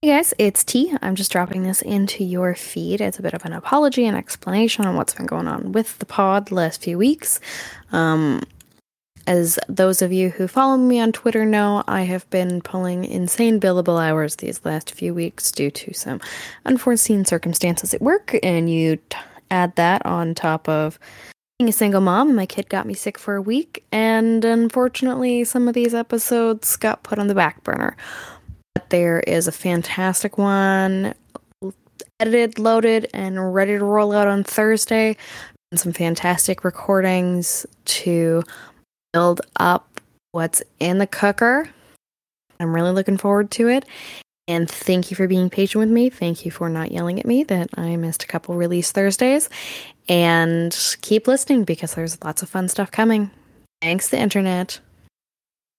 Hey guys, it's T. I'm just dropping this into your feed. It's a bit of an apology and explanation on what's been going on with the pod the last few weeks. Um, as those of you who follow me on Twitter know, I have been pulling insane billable hours these last few weeks due to some unforeseen circumstances at work, and you t- add that on top of being a single mom. My kid got me sick for a week, and unfortunately, some of these episodes got put on the back burner. There is a fantastic one edited, loaded, and ready to roll out on Thursday. And some fantastic recordings to build up what's in the cooker. I'm really looking forward to it. And thank you for being patient with me. Thank you for not yelling at me that I missed a couple release Thursdays. And keep listening because there's lots of fun stuff coming. Thanks, the internet.